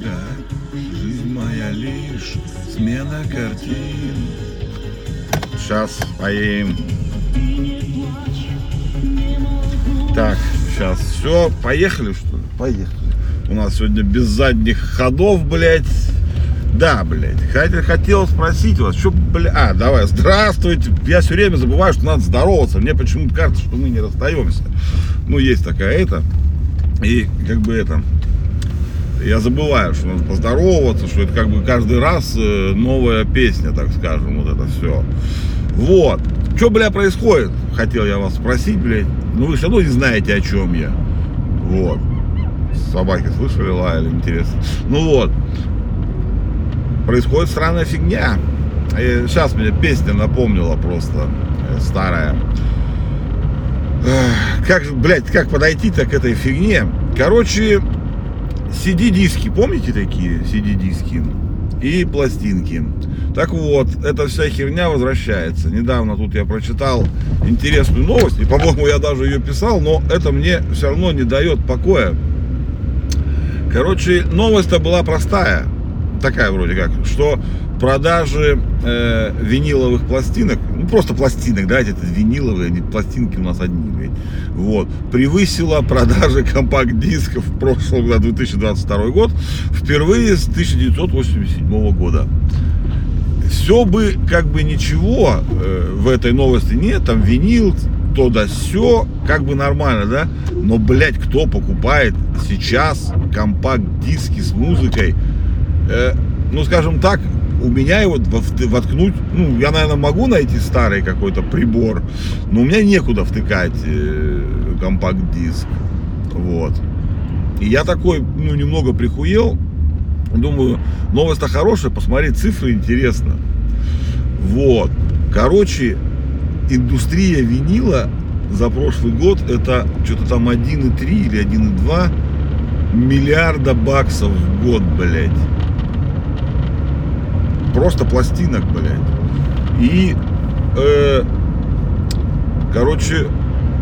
Да, жизнь моя лишь смена картин. Сейчас поедем. Так, сейчас все, поехали что ли? Поехали. У нас сегодня без задних ходов, блядь. Да, блядь. Хотел, хотел спросить вас, что, бля... А, давай, здравствуйте. Я все время забываю, что надо здороваться. Мне почему-то кажется, что мы не расстаемся. Ну, есть такая это. И как бы это... Я забываю, что надо поздороваться, что это как бы каждый раз э, новая песня, так скажем, вот это все. Вот. Что, бля, происходит? Хотел я вас спросить, блядь. Ну, вы все равно не знаете, о чем я. Вот. Собаки слышали, лаяли, интересно. Ну вот. Происходит странная фигня. И сейчас мне песня напомнила просто э, старая. Как, блядь, как подойти-то к этой фигне? Короче, CD-диски, помните такие CD-диски? И пластинки. Так вот, эта вся херня возвращается. Недавно тут я прочитал интересную новость, и, по-моему, я даже ее писал, но это мне все равно не дает покоя. Короче, новость-то была простая, такая вроде как, что продажи э, виниловых пластинок, ну просто пластинок, да, это виниловые, они пластинки у нас одни, вот, превысила продажи компакт-дисков в прошлом году, 2022 год, впервые с 1987 года. Все бы как бы ничего э, в этой новости нет, там винил, то да все, как бы нормально, да? Но, блядь, кто покупает сейчас компакт-диски с музыкой? Э, ну, скажем так, у меня его воткнуть, ну, я, наверное, могу найти старый какой-то прибор, но у меня некуда втыкать э, компакт-диск. Вот. И я такой, ну, немного прихуел. Думаю, новость-то хорошая, посмотреть цифры интересно. Вот. Короче, индустрия винила за прошлый год это что-то там 1,3 или 1,2 миллиарда баксов в год, блядь. Просто пластинок, блядь. И, э, короче,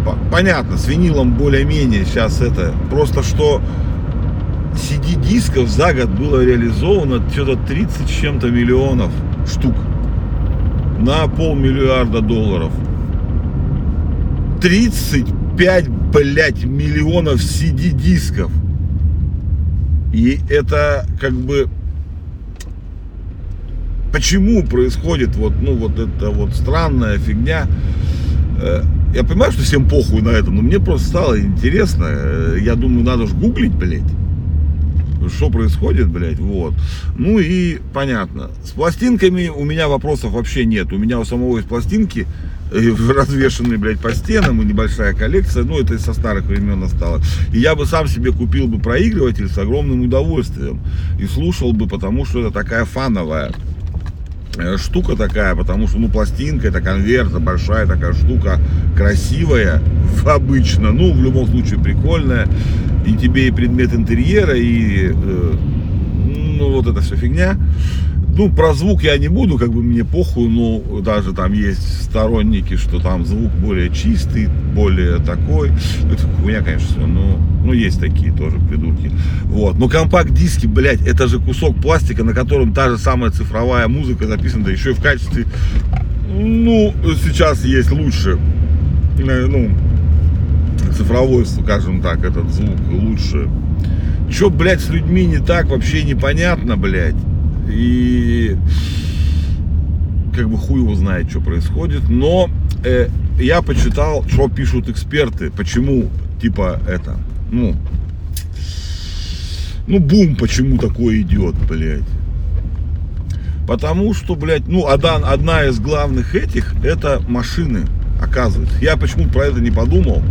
по- понятно, с винилом более-менее сейчас это. Просто что CD-дисков за год было реализовано что-то 30 с чем-то миллионов штук на полмиллиарда долларов. 35, блядь, миллионов CD-дисков. И это как бы... Почему происходит вот, ну, вот эта вот странная фигня? Э, Я понимаю, что всем похуй на это, но мне просто стало интересно. Э, Я думаю, надо же гуглить, блядь что происходит, блядь, вот. Ну и понятно. С пластинками у меня вопросов вообще нет. У меня у самого есть пластинки, э, развешенные, блядь, по стенам, и небольшая коллекция, ну, это со старых времен осталось. И я бы сам себе купил бы проигрыватель с огромным удовольствием. И слушал бы, потому что это такая фановая штука такая, потому что, ну, пластинка, это конверт, большая такая штука, красивая, обычно, ну, в любом случае прикольная, и тебе и предмет интерьера, и, э, ну, вот эта вся фигня. Ну, про звук я не буду, как бы мне похуй, но даже там есть сторонники, что там звук более чистый, более такой. Это хуйня, конечно, но ну, есть такие тоже придурки. Вот. Но компакт-диски, блядь, это же кусок пластика, на котором та же самая цифровая музыка записана, да еще и в качестве, ну, сейчас есть лучше, э, ну, цифровой, скажем так, этот звук лучше. Че, блядь, с людьми не так, вообще непонятно, блядь. И как бы хуй его знает, что происходит. Но э, я почитал, что пишут эксперты, почему, типа, это, ну, ну, бум, почему такое идет, блядь. Потому что, блядь, ну, одна, одна из главных этих, это машины, оказывается. Я почему-то про это не подумал,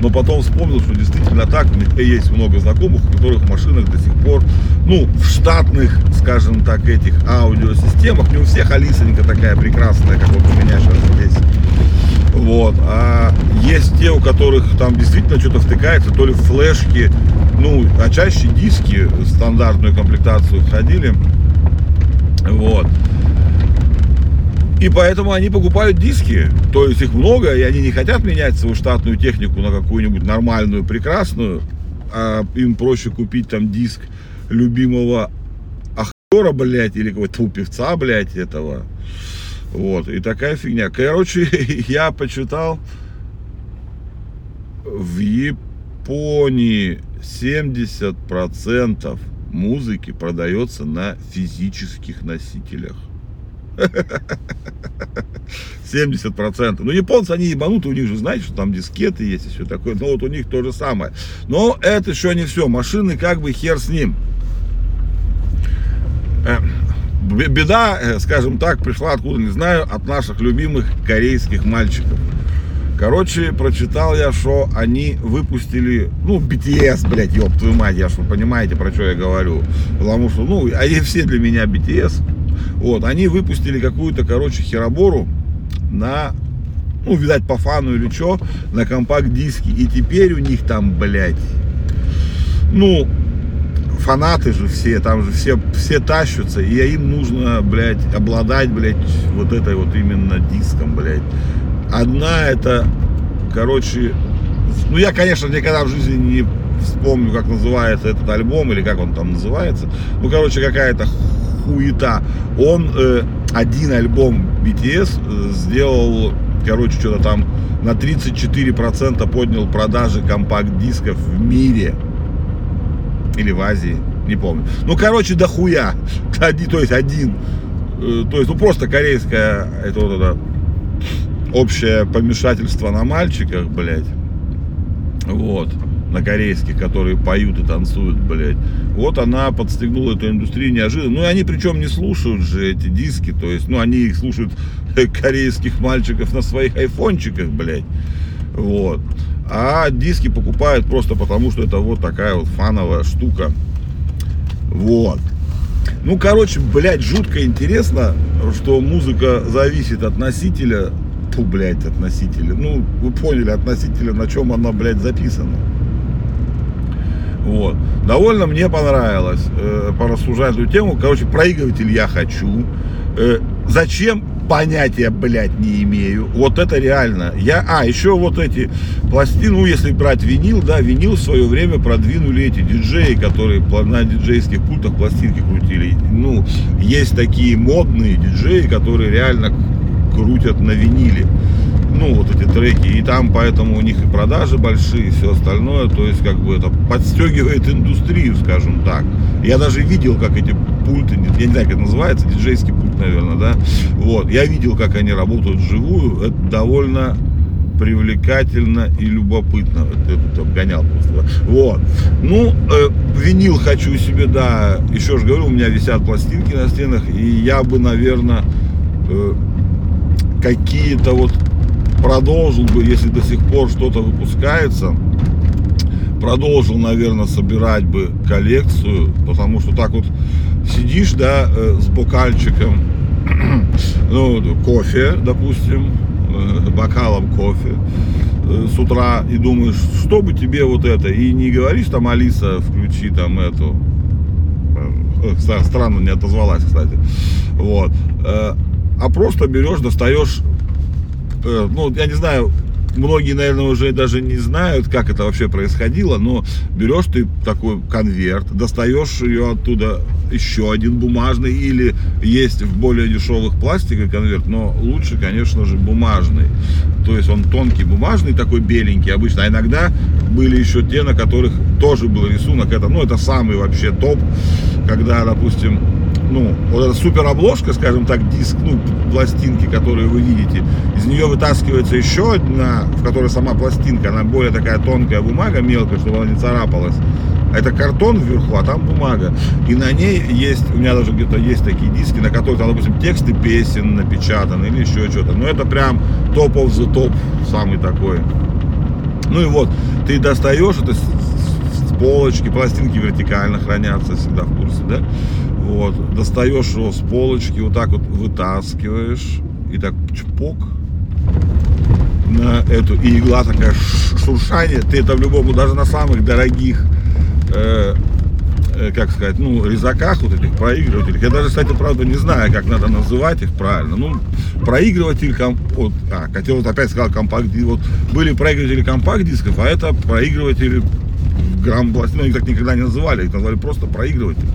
но потом вспомнил, что действительно так. У меня есть много знакомых, у которых в машинах до сих пор, ну, в штатных, скажем так, этих аудиосистемах, не у всех Алисонька такая прекрасная, как вот у меня сейчас здесь. Вот. А есть те, у которых там действительно что-то втыкается, то ли флешки, ну, а чаще диски в стандартную комплектацию входили. Вот. И поэтому они покупают диски. То есть их много, и они не хотят менять свою штатную технику на какую-нибудь нормальную, прекрасную. а им проще купить там диск любимого актера, блядь, или какого-то певца, блядь, этого. Вот, и такая фигня. Короче, я почитал, в Японии 70% музыки продается на физических носителях. 70%. Ну, японцы, они ебануты, у них же, знаете, что там дискеты есть и все такое. Но вот у них то же самое. Но это еще не все. Машины как бы хер с ним. Э, беда, э, скажем так, пришла откуда не знаю, от наших любимых корейских мальчиков. Короче, прочитал я, что они выпустили, ну, BTS, блядь, ёб твою мать, я что, понимаете, про что я говорю. Потому что, ну, они все для меня BTS. Вот, они выпустили какую-то, короче, херобору на, ну, видать, по фану или что, на компакт-диске. И теперь у них там, блядь, ну, фанаты же все, там же все, все тащатся, и им нужно, блядь, обладать, блядь, вот этой вот именно диском, блядь. Одна это, короче, ну я, конечно, никогда в жизни не вспомню, как называется этот альбом, или как он там называется. Ну, короче, какая-то хуета. Он э, один альбом BTS э, сделал, короче, что-то там на 34% поднял продажи компакт-дисков в мире. Или в Азии, не помню. Ну, короче, дохуя. Один, то есть один. Э, то есть, ну, просто корейская, это вот это общее помешательство на мальчиках, блядь. Вот на корейских, которые поют и танцуют, блядь. Вот она подстегнула эту индустрию неожиданно. Ну и они причем не слушают же эти диски, то есть, ну они их слушают корейских мальчиков на своих айфончиках, блядь. Вот. А диски покупают просто потому, что это вот такая вот фановая штука. Вот. Ну, короче, блядь, жутко интересно, что музыка зависит от носителя. Фу, блядь, от носителя. Ну, вы поняли, от носителя, на чем она, блядь, записана. Вот. Довольно мне понравилось э, порассуждать эту тему. Короче, проигрыватель я хочу. Э, зачем? Понятия, блядь, не имею. Вот это реально. Я, а, еще вот эти пластины, ну, если брать винил, да, винил в свое время продвинули эти диджеи, которые на диджейских пультах пластинки крутили. Ну, есть такие модные диджеи, которые реально крутят на виниле ну, вот эти треки, и там поэтому у них и продажи большие, и все остальное, то есть, как бы это подстегивает индустрию, скажем так. Я даже видел, как эти пульты, я не знаю, как это называется, диджейский пульт, наверное, да, вот, я видел, как они работают вживую, это довольно привлекательно и любопытно. Это, это обгонял просто. Вот. Ну, э, винил хочу себе, да, еще же говорю, у меня висят пластинки на стенах, и я бы, наверное, э, какие-то вот продолжил бы, если до сих пор что-то выпускается, продолжил, наверное, собирать бы коллекцию, потому что так вот сидишь, да, э, с бокальчиком, ну, кофе, допустим, э, бокалом кофе э, с утра и думаешь, что бы тебе вот это, и не говоришь там, Алиса, включи там эту, странно не отозвалась, кстати, вот, а просто берешь, достаешь ну, я не знаю, многие, наверное, уже даже не знают, как это вообще происходило, но берешь ты такой конверт, достаешь ее оттуда еще один бумажный, или есть в более дешевых пластиковый конверт, но лучше, конечно же, бумажный. То есть он тонкий бумажный, такой беленький обычно, а иногда были еще те, на которых тоже был рисунок. Это, ну, это самый вообще топ, когда, допустим, ну, вот эта супер обложка, скажем так, диск, ну, пластинки, которые вы видите, из нее вытаскивается еще одна, в которой сама пластинка, она более такая тонкая бумага, мелкая, чтобы она не царапалась. Это картон вверху, а там бумага. И на ней есть, у меня даже где-то есть такие диски, на которых, там, допустим, тексты песен напечатаны или еще что-то. Но это прям топ of the топ, самый такой. Ну и вот, ты достаешь это с, полочки, пластинки вертикально хранятся всегда в курсе, да? Вот, достаешь его с полочки, вот так вот вытаскиваешь, и так чпок, на эту, и игла такая шуршание, ты это в любом, даже на самых дорогих, э, э, как сказать, ну, резаках вот этих проигрывателей. Я даже, кстати, правда, не знаю, как надо называть их правильно. Ну, проигрыватель, комп, вот, а, хотел вот опять сказал компакт вот были проигрыватели компакт-дисков, а это проигрыватели грамм ну их так никогда не называли, их назвали просто проигрыватель.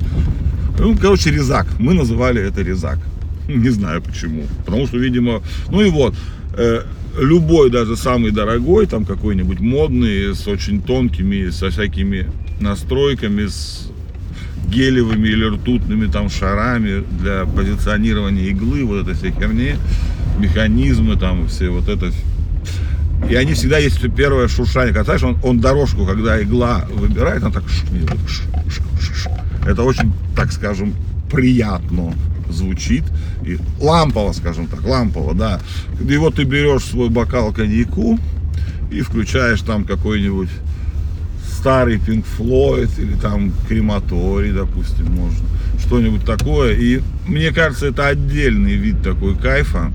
Ну, короче, резак. Мы называли это резак. Не знаю почему. Потому что, видимо, ну и вот, э, любой, даже самый дорогой, там какой-нибудь модный, с очень тонкими, со всякими настройками, с гелевыми или ртутными там шарами для позиционирования иглы, вот этой всей херни, механизмы там, все вот это. И они всегда есть первое шуршание. Когда, знаешь, он, он дорожку, когда игла выбирает, она так это очень, так скажем, приятно звучит. И лампово, скажем так, лампово, да. И вот ты берешь свой бокал коньяку и включаешь там какой-нибудь старый Pink Floyd или там крематорий, допустим, можно. Что-нибудь такое. И мне кажется, это отдельный вид такой кайфа.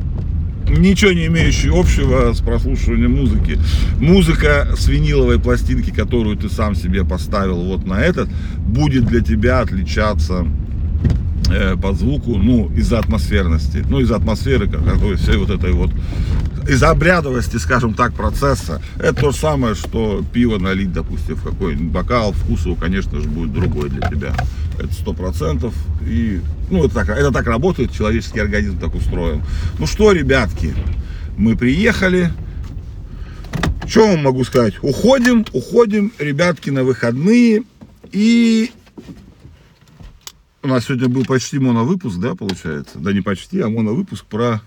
Ничего не имеющий общего с прослушиванием музыки. Музыка с виниловой пластинки, которую ты сам себе поставил вот на этот, будет для тебя отличаться по звуку, ну, из-за атмосферности, ну, из-за атмосферы, которой всей вот этой вот из-за обрядовости, скажем так, процесса. Это то же самое, что пиво налить, допустим, в какой-нибудь бокал, вкус его, конечно же, будет другой для тебя. Это сто процентов. И, ну, это так, это так работает, человеческий организм так устроен. Ну что, ребятки, мы приехали. Что вам могу сказать? Уходим, уходим, ребятки, на выходные. И у нас сегодня был почти моновыпуск, да, получается? Да не почти, а моновыпуск про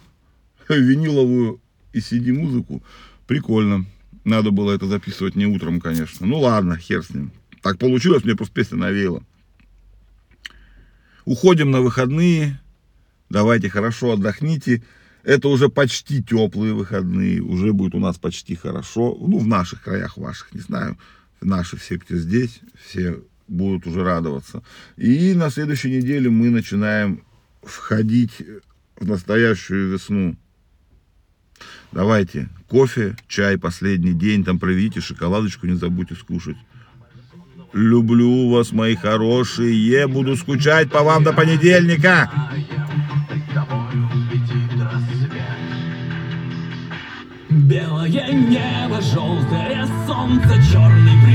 виниловую и CD-музыку. Прикольно. Надо было это записывать не утром, конечно. Ну ладно, хер с ним. Так получилось, мне просто песня навеяла. Уходим на выходные. Давайте хорошо отдохните. Это уже почти теплые выходные. Уже будет у нас почти хорошо. Ну, в наших краях ваших, не знаю. Наши все, кто здесь, все будут уже радоваться. И на следующей неделе мы начинаем входить в настоящую весну. Давайте, кофе, чай, последний день, там проведите, шоколадочку не забудьте скушать. Люблю вас, мои хорошие, буду скучать по вам до понедельника. Белое небо, желтое солнце, черный